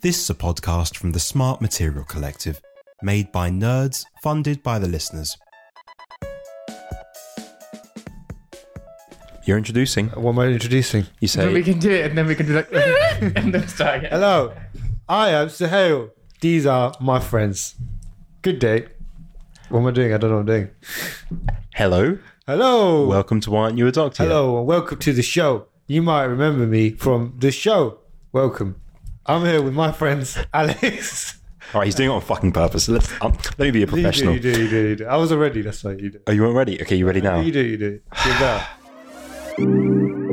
This is a podcast from the Smart Material Collective, made by nerds, funded by the listeners. You're introducing. Uh, what am I introducing? You But we say can do it, and then we can do like, and then start again. Hello, I am Suhail. These are my friends. Good day. What am I doing? I don't know what I'm doing. hello, Hello. welcome to Why Aren't You a Doctor? Yet? Hello, and welcome to the show. You might remember me from the show. Welcome. I'm here with my friends, Alex. All right, he's doing it on fucking purpose. Let's um, let me be a professional. You do, you do, you do, you do. I was already. That's why you do. Oh, you weren't ready? Okay, you ready now? You do, you do. You're better.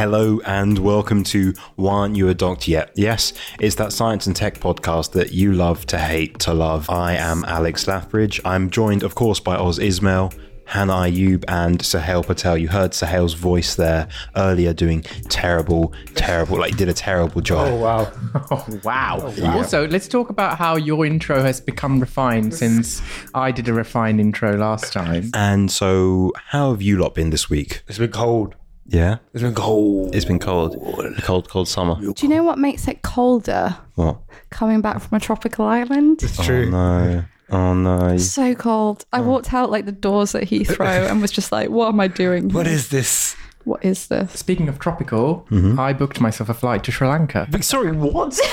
Hello and welcome to Why Aren't You a Doctor Yet? Yes, it's that science and tech podcast that you love to hate to love. I am Alex Lathbridge. I'm joined, of course, by Oz Ismail, Hannah Ayub, and Suhail Patel. You heard Suhail's voice there earlier doing terrible, terrible, like, did a terrible job. Oh, wow. Oh, wow. Also, let's talk about how your intro has become refined since I did a refined intro last time. And so, how have you lot been this week? It's been cold. Yeah? It's been cold. It's been cold. Cold, cold summer. Do you know what makes it colder? What? Coming back from a tropical island. It's oh, true. No. Oh no. So cold. I oh. walked out like the doors at Heathrow and was just like, what am I doing? What here? is this? What is this? Speaking of tropical, Mm-hmm. I booked myself a flight to Sri Lanka. Sorry, what?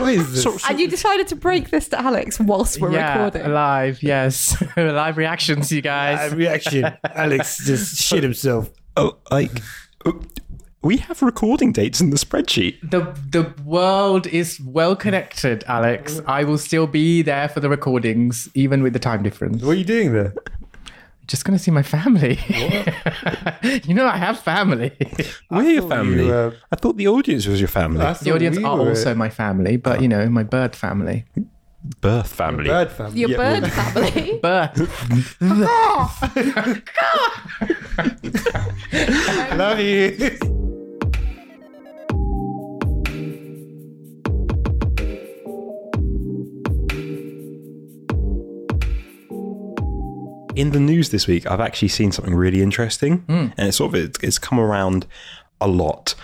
What is this? And you decided to break this to Alex whilst we're yeah, recording. live, yes. live reactions, you guys. Uh, reaction. Alex just shit himself. Oh, like we have recording dates in the spreadsheet. The the world is well connected, Alex. I will still be there for the recordings, even with the time difference. What are you doing there? Just gonna see my family. you know I have family. We're your family. you, uh, I thought the audience was your family. I the audience we are were also my family, but you know, my bird family. Birth family. bird family. Your bird family. Bird. Love you. In the news this week, I've actually seen something really interesting, Hmm. and it's sort of it's, it's come around a lot.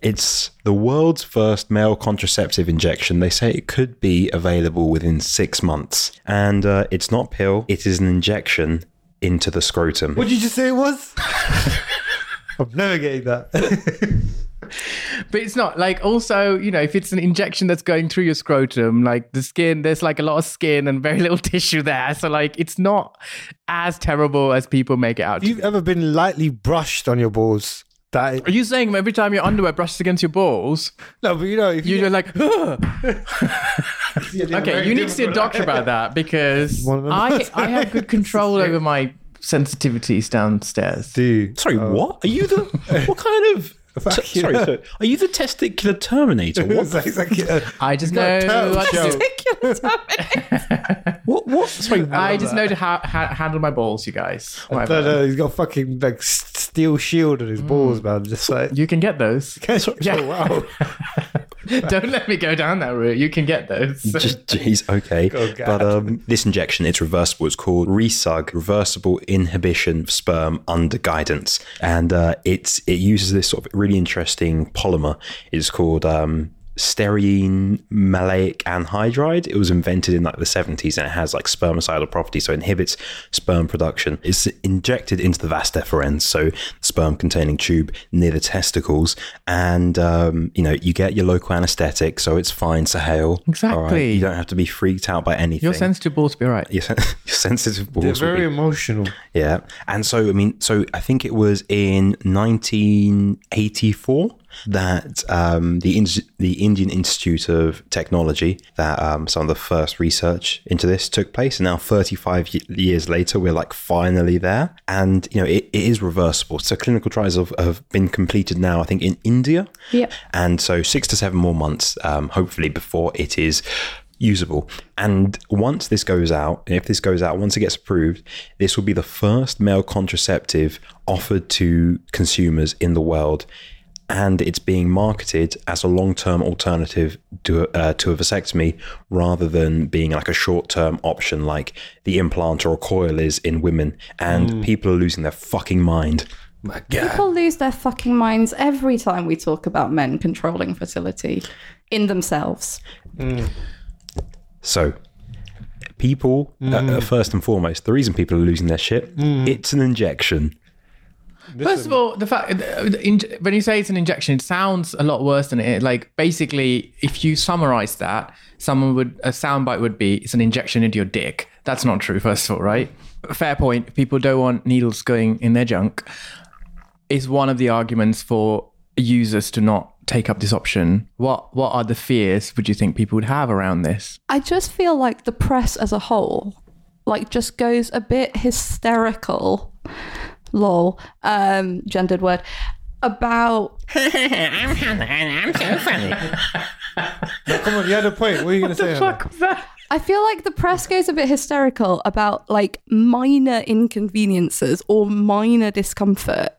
It's the world's first male contraceptive injection. They say it could be available within six months, and uh, it's not pill; it is an injection into the scrotum. What did you just say it was? I'm never getting that. But it's not like also, you know, if it's an injection that's going through your scrotum, like the skin, there's like a lot of skin and very little tissue there. So like it's not as terrible as people make it out. You've ever been lightly brushed on your balls? That Are you saying every time your underwear brushes against your balls, no, but you know, if you're like, "Ugh." Yeah, okay, you need to see a doctor about that because One of them. I I have good control over my sensitivities downstairs. Dude, Sorry, oh. what? Are you the what kind of? Fuck T- you. sorry, sorry, are you the testicular terminator? What? it's like, like, uh, I just know turtle what to What? What? Sorry, I just know to ha- ha- handle my balls, you guys. I Whatever. don't know, he's got fucking like steel shield on his balls, man. Just like, You can get those. yeah. oh, wow. Don't let me go down that route. You can get those. Just, Jeez, okay. God. But um, this injection, it's reversible. It's called RISUG, Reversible Inhibition of Sperm Under Guidance, and uh, it's it uses this sort of really interesting polymer. It's called um, styrene maleic anhydride. It was invented in like the 70s and it has like spermicidal properties, so it inhibits sperm production. It's injected into the vas deferens, so sperm containing tube near the testicles, and um, you know you get your local anesthetic, so it's fine to hail. Exactly. You don't have to be freaked out by anything. Your sensitive balls to be all right. Your, sen- your sensitive balls. They're very be- emotional. yeah. And so, I mean, so I think it was in 1984 that um, the, Ins- the Indian Institute of Technology, that um, some of the first research into this took place. And now, 35 y- years later, we're like finally there. And, you know, it, it is reversible. So clinical trials have, have been completed now, I think, in India. Yep. And so six to seven more months, um, hopefully, before it is usable. And once this goes out, if this goes out, once it gets approved, this will be the first male contraceptive offered to consumers in the world. And it's being marketed as a long-term alternative to uh, to a vasectomy, rather than being like a short-term option like the implant or a coil is in women. And people are losing their fucking mind. My God. People lose their fucking minds every time we talk about men controlling fertility in themselves. So, people, uh, uh, first and foremost, the reason people are losing their shit, it's an injection. First of all, the fact uh, when you say it's an injection, it sounds a lot worse than it. Like basically, if you summarize that, someone would a soundbite would be it's an injection into your dick. That's not true. First of all, right? Fair point. People don't want needles going in their junk. Is one of the arguments for users to not take up this option. What What are the fears? Would you think people would have around this? I just feel like the press as a whole, like, just goes a bit hysterical. Lol, um, gendered word about I'm, I'm so funny. no, Come on, you had a point. What are you going to say? Hannah? was that? I feel like the press goes a bit hysterical about like minor inconveniences or minor discomfort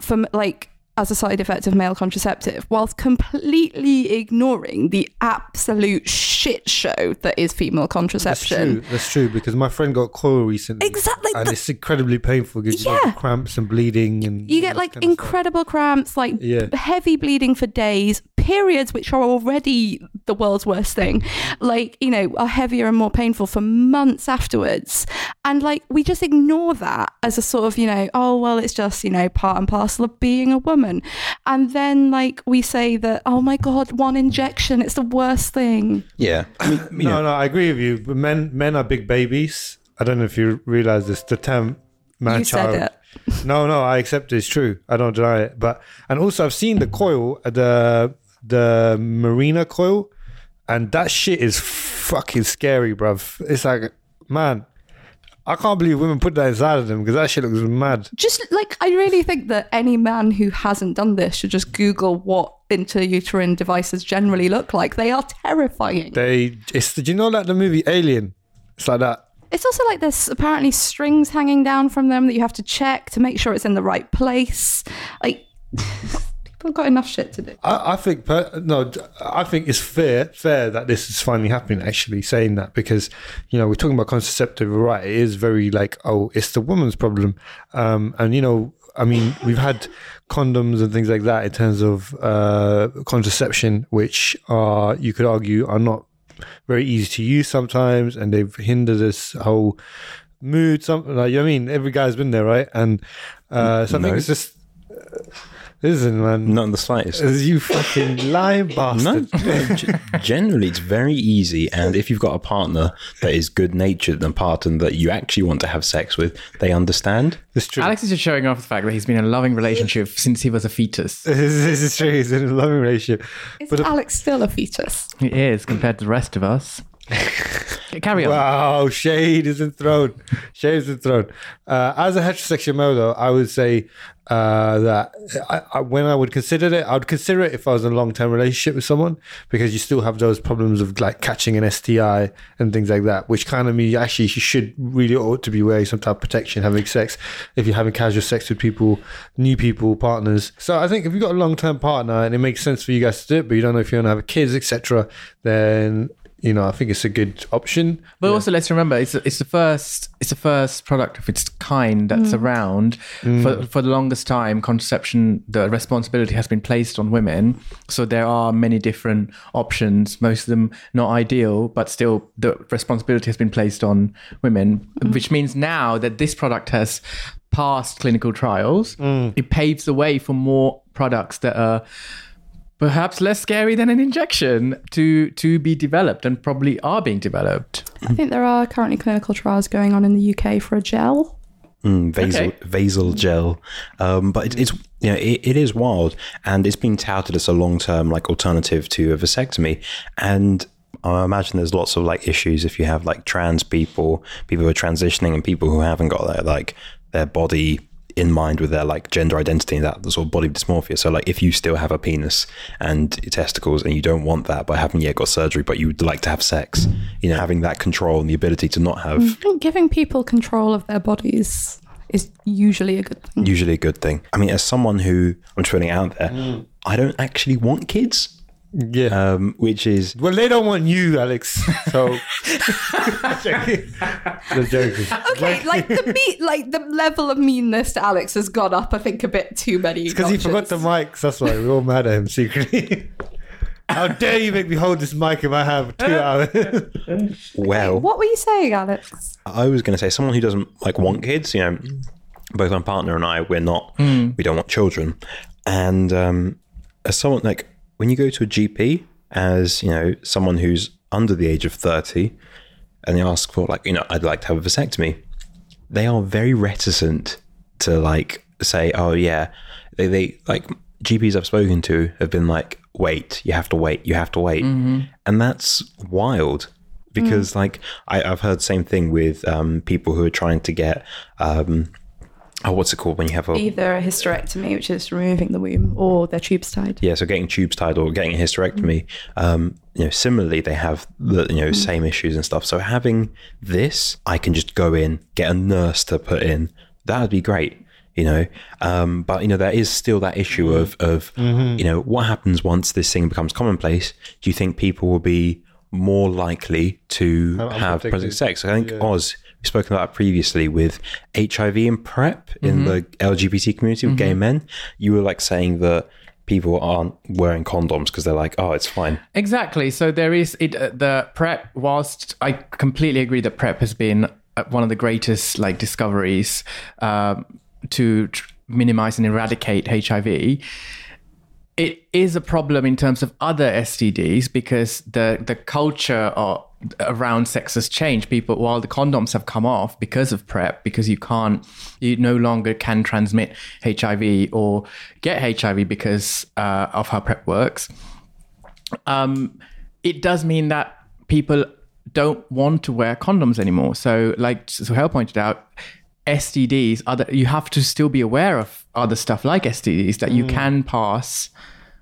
from like as a side effect of male contraceptive, whilst completely ignoring the absolute shit show that is female contraception. That's true. That's true because my friend got coil recently. Exactly, And it's incredibly painful. Gives you lots of Yeah. cramps and bleeding and You get like kind of stuff. incredible cramps, like Yeah. heavy bleeding for days, periods which are already the world's worst thing, like, you know, are heavier and more painful for months afterwards. And like, we just ignore that as a sort of, you know, oh, well, it's just, you know, part and parcel of being a woman. And then like we say that, oh my God, one injection, it's the worst thing. Yeah. I mean, No, know, no, I agree with you. But men, men are big babies. I don't know if you realize this. The term man You said child. it. No, no, I accept it's true. I don't deny it. But and also I've seen the coil, the the Mirena coil, and that shit is fucking scary, bruv. It's like, man, I can't believe women put that inside of them because that shit looks mad. Just like, I really think that any man who hasn't done this should just Google what intrauterine devices generally look like. They are terrifying. They, it's. Do you know like the movie Alien? It's like that. It's also like there's apparently strings hanging down from them that you have to check to make sure it's in the right place. Like, people have got enough shit to do. I, I think per, no, I think it's fair fair that this is finally happening. Actually, saying that because you know we're talking about contraceptive, right? It is very like oh, it's the woman's problem, um, and you know, I mean, we've had condoms and things like that in terms of uh, contraception, which are you could argue are not very easy to use sometimes, and they've hindered this whole mood. Something like you know what I mean. Every guy's been there, right? And uh, so I No. think it's just. Listen, man. not in the slightest. As you fucking lie No, bastard. G- generally it's very easy, and if you've got a partner that is good natured and a partner that you actually want to have sex with, they understand. It's true. Alex is just showing off the fact that he's been in a loving relationship since he was a fetus. this, is, is true. He's in a loving relationship. Is But the- Alex still a fetus? He is compared to the rest of us. Carry on. Wow, shade is enthroned. Shade is enthroned. Uh, as a heterosexual male, though, I would say uh, that I, I, when I would consider it, I would consider it if I was in a long term relationship with someone because you still have those problems of like catching an STI and things like that, which kind of means actually you should really ought to be wearing some type of protection having sex if you're having casual sex with people, new people, partners. So I think if you've got a long term partner and it makes sense for you guys to do it, but you don't know if you want to have kids, etc., then you know, I think it's a good option. But also, let's remember it's it's the first it's the first product of its kind that's mm. around mm. for for the longest time. Contraception, the responsibility has been placed on women, so there are many different options. Most of them not ideal, but still the responsibility has been placed on women, mm. which means now that this product has passed clinical trials, it paves the way for more products that are perhaps less scary than an injection to to be developed and probably are being developed. I think there are currently clinical trials going on in the UK for a gel. Mm, vasal, Okay. Vasalgel, um, but it, it's you know it, it is wild, and it's been touted as a long term like alternative to a vasectomy, and I imagine there's lots of like issues if you have like trans people, people who are transitioning, and people who haven't got their like their body in mind with their like gender identity and that sort of body dysmorphia. So like if you still have a penis and testicles and you don't want that but haven't yet got surgery but you would like to have sex, you know, having that control and the ability to not have mm. I think giving people control of their bodies is usually a good thing. usually a good thing. I mean, as someone who I'm just putting out there, mm. I don't actually want kids, Yeah. um, which is well, they don't want you, Alex. So. joking. Just joking. Okay, like the meat, like the level of meanness to Alex has gone up. I think a bit too many. Because he forgot the mics. That's why we're all mad at him secretly. How dare you make me hold this mic in my hand for two hours? well. What were you saying, Alex? I was going to say someone who doesn't like want kids. You know, both my partner and I, we're not. We don't want children. And um, as someone like when you go to a GP as you know someone who's under the age of thirty, and they ask for like you know I'd like to have a vasectomy, they are very reticent to like say oh yeah. They they like GPs I've spoken to have been like wait you have to wait you have to wait. And that's wild because like I, I've heard same thing with um, people who are trying to get um, oh what's it called when you have a Either a hysterectomy, which is removing the womb, or their tubes tied. yeah, so getting tubes tied or getting a hysterectomy, um, you know, similarly they have the you know same issues and stuff. So having this, I can just go in, get a nurse to put in. That would be great, you know. Um, but you know, there is still that issue of of you know what happens once this thing becomes commonplace. Do you think people will be more likely to Have have present sex? I think Oz. We've spoken about previously with HIV and PrEP in the LGBT community with gay men. You were like saying that people aren't wearing condoms because they're like, oh, it's fine. Exactly. So there is it. Uh, the prep. Whilst I completely agree that prep has been uh, one of the greatest like discoveries um, to tr- minimize and eradicate HIV. It is a problem in terms of other STDs because the the culture or around sex has changed. People, while the condoms have come off because of PrEP, because you can't, you no longer can transmit HIV or get HIV because uh, of how PrEP works um, it does mean that people don't want to wear condoms anymore. So, like Suhail pointed out, STDs, other you have to still be aware of other stuff like STDs that you mm. can pass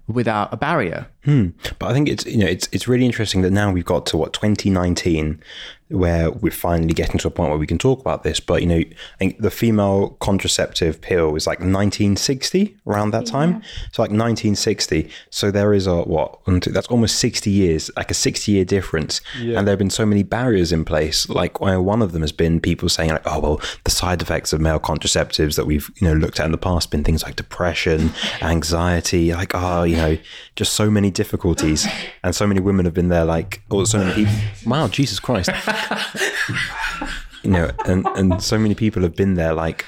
without a barrier. Hmm. But I think it's you know it's it's really interesting that now we've got to what 2019 where we're finally getting to a point where we can talk about this. But you know, I think the female contraceptive pill was like 1960 around that time. So like 1960. So there is a what that's almost 60 years, like a 60 year difference. And there have been so many barriers in place. Like one of them has been people saying like, oh well, the side effects of male contraceptives that we've you know looked at in the past been things like depression, anxiety, like oh you know just so many difficulties, and so many women have been there like oh so many people. Wow, Jesus Christ you know, and and so many people have been there, like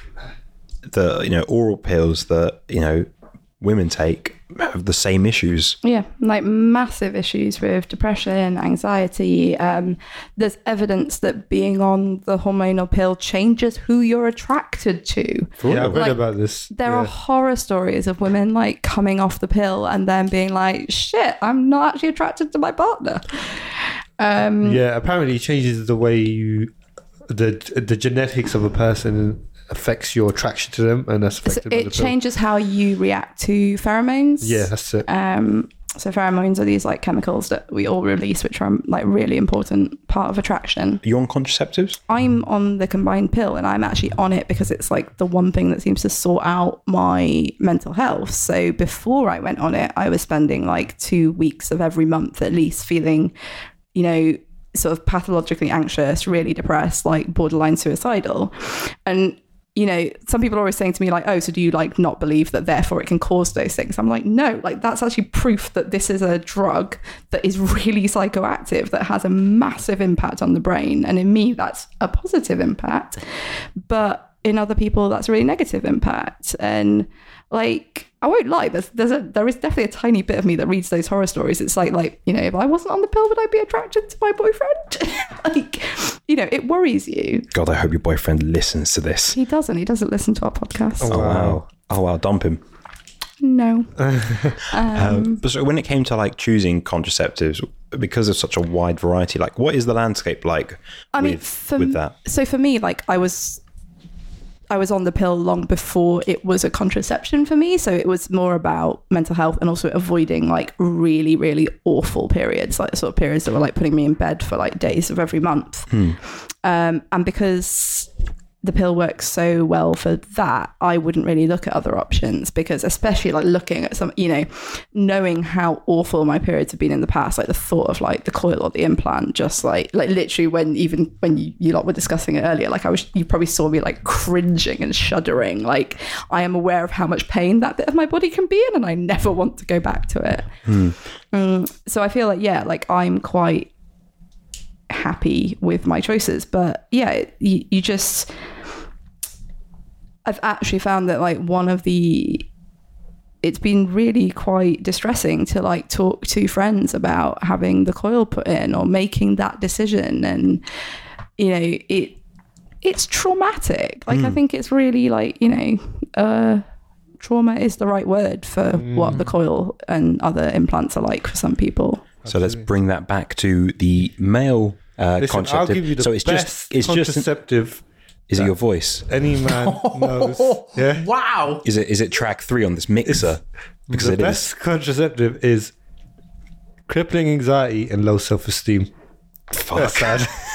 the you know oral pills that you know women take have the same issues. Yeah, like massive issues with depression, anxiety. Um, there's evidence that being on the hormonal pill changes who you're attracted to. Yeah, I've read Like, about this. There yeah. are horror stories of women like coming off the pill and then being like, shit, I'm not actually attracted to my partner. Um, Yeah, apparently it changes the way you the the genetics of a person affects your attraction to them, and that's so affected by the it pill. changes how you react to pheromones. Yeah, that's it. Um, so pheromones are these like chemicals that we all release, which are like really important part of attraction. Are you on contraceptives? I'm on the combined pill and I'm actually on it because it's like the one thing that seems to sort out my mental health. So before I went on it, I was spending like two weeks of every month at least feeling, you know, sort of pathologically anxious, really depressed, like borderline suicidal. And you know, some people are always saying to me, like, oh, so do you like not believe that therefore it can cause those things? I'm like, no, like that's actually proof that this is a drug that is really psychoactive, that has a massive impact on the brain. And in me, that's a positive impact. But in other people, that's a really negative impact. And like, I won't lie, there's there's a there is definitely a tiny bit of me that reads those horror stories. It's like like, you know, if I wasn't on the pill, would I be attracted to my boyfriend? like, you know, it worries you. God, I hope your boyfriend listens to this. He doesn't. He doesn't listen to our podcast. Oh wow. Oh wow, dump him. No. Um, but so when it came to like choosing contraceptives, because of such a wide variety, like what is the landscape like I with, mean, for, with that? So for me, like I was, I was on the pill long before it was a contraception for me. So it was more about mental health and also avoiding like really, really awful periods, like the sort of periods that were like putting me in bed for like days of every month. Um, and because the pill works so well for that, I wouldn't really look at other options because, especially like looking at some, you know, knowing how awful my periods have been in the past, like the thought of like the coil or the implant, just like, like literally when even when you, you lot were discussing it earlier, like I was, you probably saw me like cringing and shuddering. Like I am aware of how much pain that bit of my body can be in, and I never want to go back to it. Um, so I feel like, yeah, like I'm quite happy with my choices. But yeah, you, you just, I've actually found that like one of the, it's been really quite distressing to like talk to friends about having the coil put in or making that decision. And, you know, it, it's traumatic. Like, I think it's really like, you know, uh, trauma is the right word for what the coil and other implants are like for some people. So let's bring that back to the male uh, Listen, I'll contraceptive. give you the so it's best just it's just contraceptive is it your voice? any man knows. Yeah. Wow. Is it is it track three on this mixer? Because the it is. best contraceptive is crippling anxiety and low self esteem. Fuck. That's sad.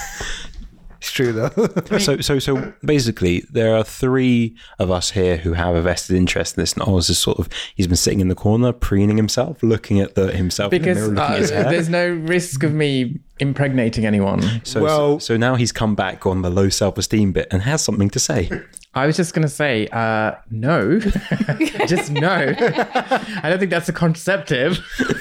it's true though. so so so basically there are three of us here who have a vested interest in this and Oz is sort of he's been sitting in the corner preening himself looking at the himself Because in the mirror, looking uh, at his there's no risk of me impregnating anyone. so, well- so so now he's come back on the low self-esteem bit and has something to say I was just gonna say, uh, no, just no. I don't think that's a contraceptive.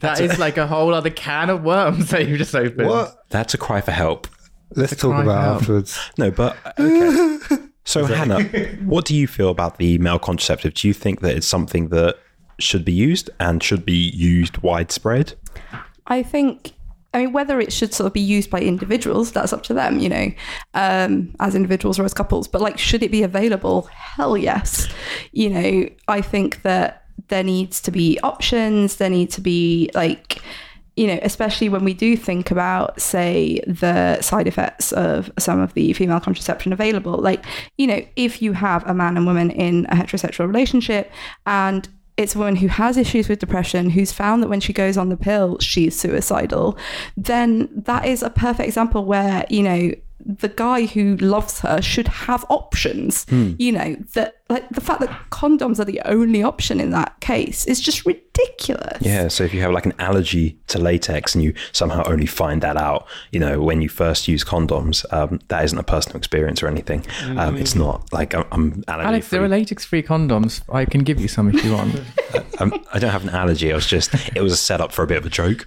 That is like a whole other can of worms that you just opened. what? that's a cry for help Let's talk about for it help. afterwards. no but okay so Hannah what do you feel about the male contraceptive do you think that it's something that should be used and should be used widespread I think, I mean, whether it should sort of be used by individuals, that's up to them, you know, um, as individuals or as couples. But like, should it be available? Hell yes. You know, I think that there needs to be options. There need to be like, you know, especially when we do think about, say, the side effects of some of the female contraception available. Like, you know, if you have a man and woman in a heterosexual relationship and it's a woman who has issues with depression, who's found that when she goes on the pill, she's suicidal, then that is a perfect example where, you know, the guy who loves her should have options. You know, that like the fact that condoms are the only option in that case is just ridiculous. Yeah, so if you have like an allergy to latex and you somehow only find that out, you know, when you first use condoms, um, that isn't a personal experience or anything. Um, it's not like I'm, I'm allergy Alex, there are latex-free condoms. I can give you some if you want. I'm, I don't have an allergy. I was just, it was a setup for a bit of a joke.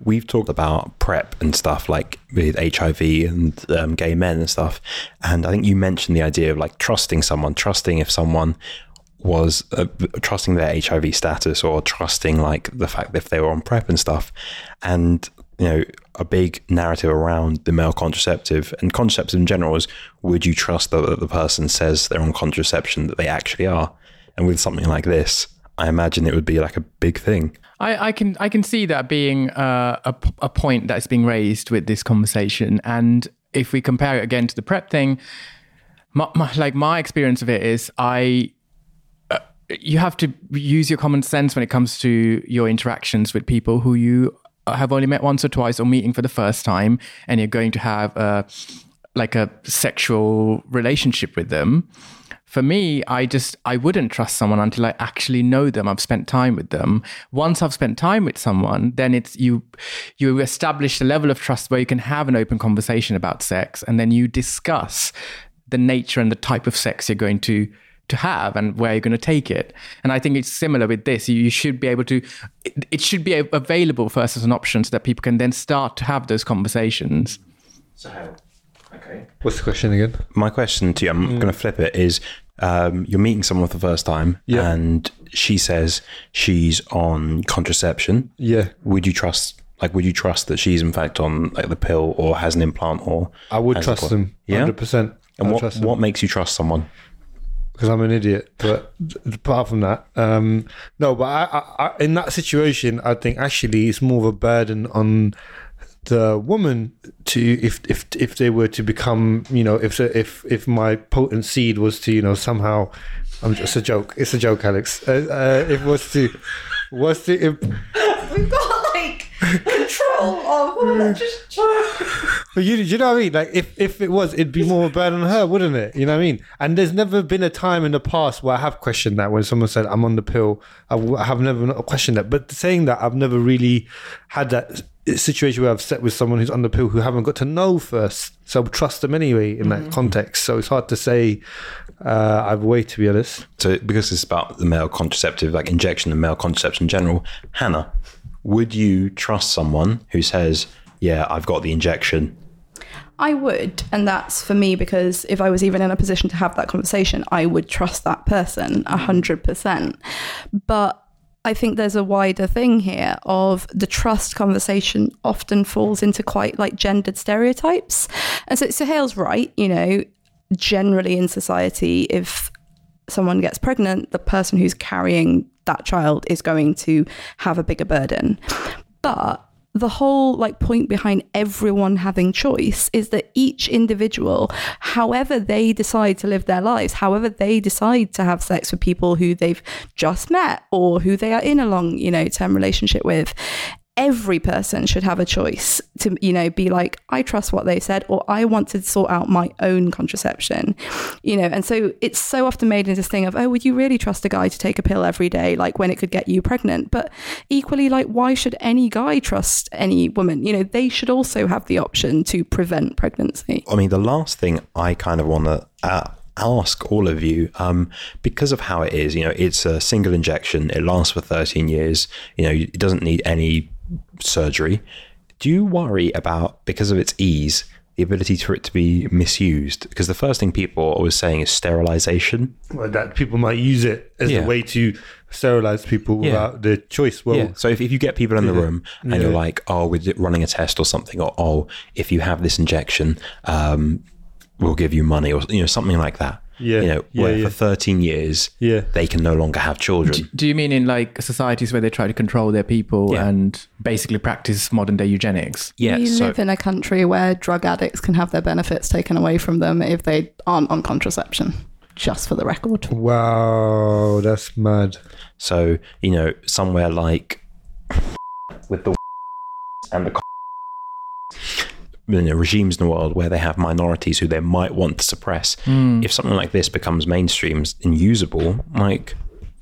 we've talked about PrEP and stuff like with HIV and um, gay men and stuff. And I think you mentioned the idea of like trusting someone, trusting if someone was uh, trusting their HIV status or trusting like the fact that if they were on PrEP and stuff. And, you know, a big narrative around the male contraceptive and contraceptive in general is would you trust that the person says they're on contraception that they actually are? And with something like this, I imagine it would be like a big thing. I, I can I can see that being uh, a, a point that's being raised with this conversation, and if we compare it again to the prep thing, my, my, like my experience of it is I. Uh, you have to use your common sense when it comes to your interactions with people who you have only met once or twice or meeting for the first time, and you're going to have a like a sexual relationship with them for me, I just I wouldn't trust someone until I actually know them. I've spent time with them. Once I've spent time with someone, then it's you you establish a level of trust where you can have an open conversation about sex, and then you discuss the nature and the type of sex you're going to to have and where you're going to take it. And I think it's similar with this. You should be able to, it, it should be available first as an option so that people can then start to have those conversations. So how? Okay. What's the question again? My question to you, I'm mm. going to flip it, is um, you're meeting someone for the first time yeah. and she says she's on contraception. Yeah. Would you trust, like, would you trust that she's in fact on like the pill or has an implant or? I would trust them. Yeah. 100%. And what, what makes you trust someone? because I'm an idiot. But apart from that, um, no. But I, I, I, in that situation, I think actually it's more of a burden on the woman to if if if they were to become you know if if if my potent seed was to you know somehow I'm just a joke. It's a joke Alex. Uh, uh, if was to was to if, we've got like control of just but you, you know what I mean? Like if if it was it'd be more a burden on her wouldn't it? You know what I mean? And there's never been a time in the past where I have questioned that when someone said I'm on the pill. I, I have never questioned that. But saying that I've never really had that situation where I've sat with someone who's on the pill who haven't got to know first, so I trust them anyway in mm-hmm. that context. So it's hard to say uh, either way, to be honest. So because it's about the male contraceptive, like injection and male contraception in general, Hannah, would you trust someone who says, "Yeah, I've got the injection"? I would, and that's for me because if I was even in a position to have that conversation, I would trust that person a hundred percent. But I think there's a wider thing here of the trust conversation often falls into quite like gendered stereotypes. And so Suhail's right, you know, generally in society, if someone gets pregnant, the person who's carrying that child is going to have a bigger burden. But the whole like point behind everyone having choice is that each individual however they decide to live their lives however they decide to have sex with people who they've just met or who they are in a long you know term relationship with every person should have a choice to you know be like i trust what they said or i want to sort out my own contraception you know? And so it's so often made into this thing of oh would you really trust a guy to take a pill every day like when it could get you pregnant? But equally like why should any guy trust any woman? You know they should also have the option to prevent pregnancy. I mean, the last thing I kind of want to uh, ask all of you, um, because of how it is, you know, it's a single injection, it lasts for 13 years, you know, it doesn't need any surgery. Do you worry about, because of its ease, the ability for it to be misused? Because the first thing people are always saying is sterilization. Well, that people might use it as Yeah. a way to sterilize people Yeah. without the choice. Well, yeah. So if, if you get people in the room and you're like, oh, we're running a test or something, or oh, if you have this injection, um, we'll give you money, or you know, something like that. Yeah. You know, Yeah, where yeah. for 13 years, Yeah. they can no longer have children. Do you mean in like societies where they try to control their people Yeah. and basically practice modern day eugenics? yeah. we So live in a country where drug addicts can have their benefits taken away from them if they aren't on contraception just for the record Wow, that's mad. So, you know, somewhere like with the and the you know, regimes in the world where they have minorities who they might want to suppress. Hmm. If something like this becomes mainstream and usable, like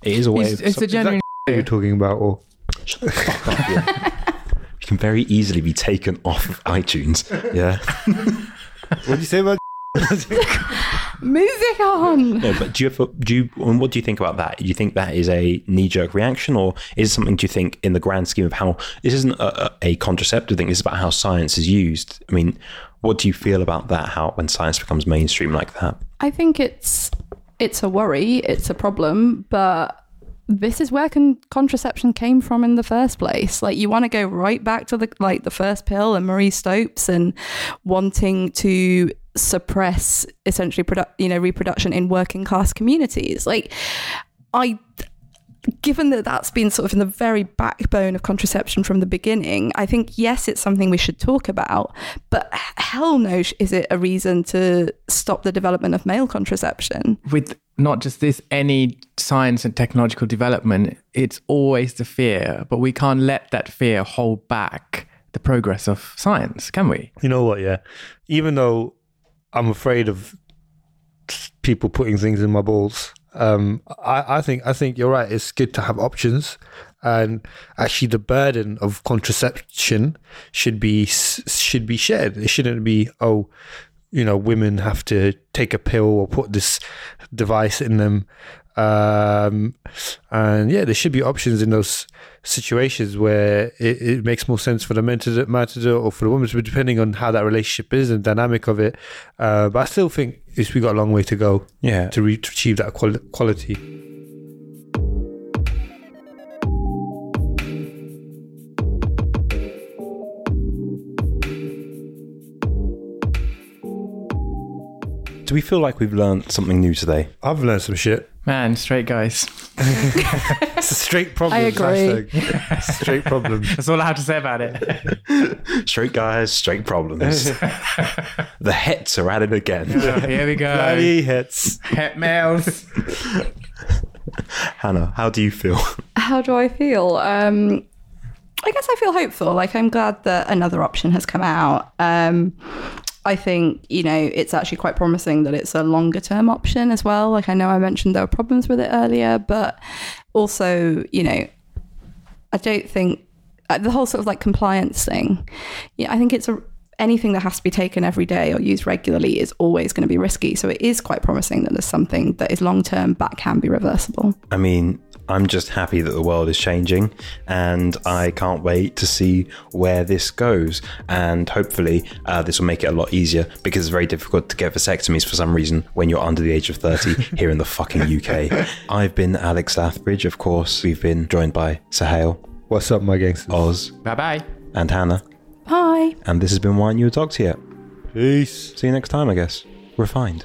it is a way It's, of it's a genuine. What are you talking about? Or you can very easily be taken off of iTunes. Yeah. what did you say about? moving on No, but do you ever, do you and what do you think about that? Do you think that is a knee jerk reaction, or is it something do you think in the grand scheme of how this isn't a, a, a contraceptive thing? This is about how science is used. I mean, what do you feel about that? How when science becomes mainstream like that? I think it's it's a worry, it's a problem, but this is where con- contraception came from in the first place. Like you want to go right back to the like the first pill and Marie Stopes and wanting to suppress essentially produ- you know reproduction in working class communities. Like I given that that's been sort of in the very backbone of contraception from the beginning, I think, yes, it's something we should talk about, but hell no, is it a reason to stop the development of male contraception? with not just this, any science and technological development, it's always the fear, but we can't let that fear hold back the progress of science, can we? You know what? Yeah, even though I'm afraid of people putting things in my balls, um, I, I think I think you're right. It's good to have options, and actually, the burden of contraception should be should be shared. It shouldn't be oh, you know, women have to take a pill or put this device in them. Um, and yeah, there should be options in those situations where it, it makes more sense for the men to do, man to do it or for the woman to, depending on how that relationship is and dynamic of it. Uh, but I still think it's, we got a long way to go Yeah. to, re- to achieve that quali- quality. Do we feel like we've learned something new today? I've learned some shit. Man, straight guys. It's a straight problem. I agree. Straight problem. That's all I have to say about it. Straight guys, straight problems. the hits are at it again. Here we go. Bloody hits. Het males. Hannah, how do you feel? How do I feel? Um, I guess I feel hopeful. Like I'm glad that another option has come out. Um, I think you know it's actually quite promising that it's a longer term option as well. Like I know I mentioned there were problems with it earlier, but also you know I don't think uh, the whole sort of like compliance thing. Yeah, I think it's a anything that has to be taken every day or used regularly is always going to be risky. So it is quite promising that there's something that is long term but can be reversible. I mean, I'm just happy that the world is changing and I can't wait to see where this goes. And hopefully, uh, this will make it a lot easier because it's very difficult to get vasectomies for some reason when you're under the age of 30 here in the fucking UK. I've been Alex Lathbridge, of course. We've been joined by Suhail, What's up, my gangsters? Oz, Bye bye. and Hannah. Bye. And this has been Why Aren't You a Doctor Yet? Peace. See you next time, I guess. Refined.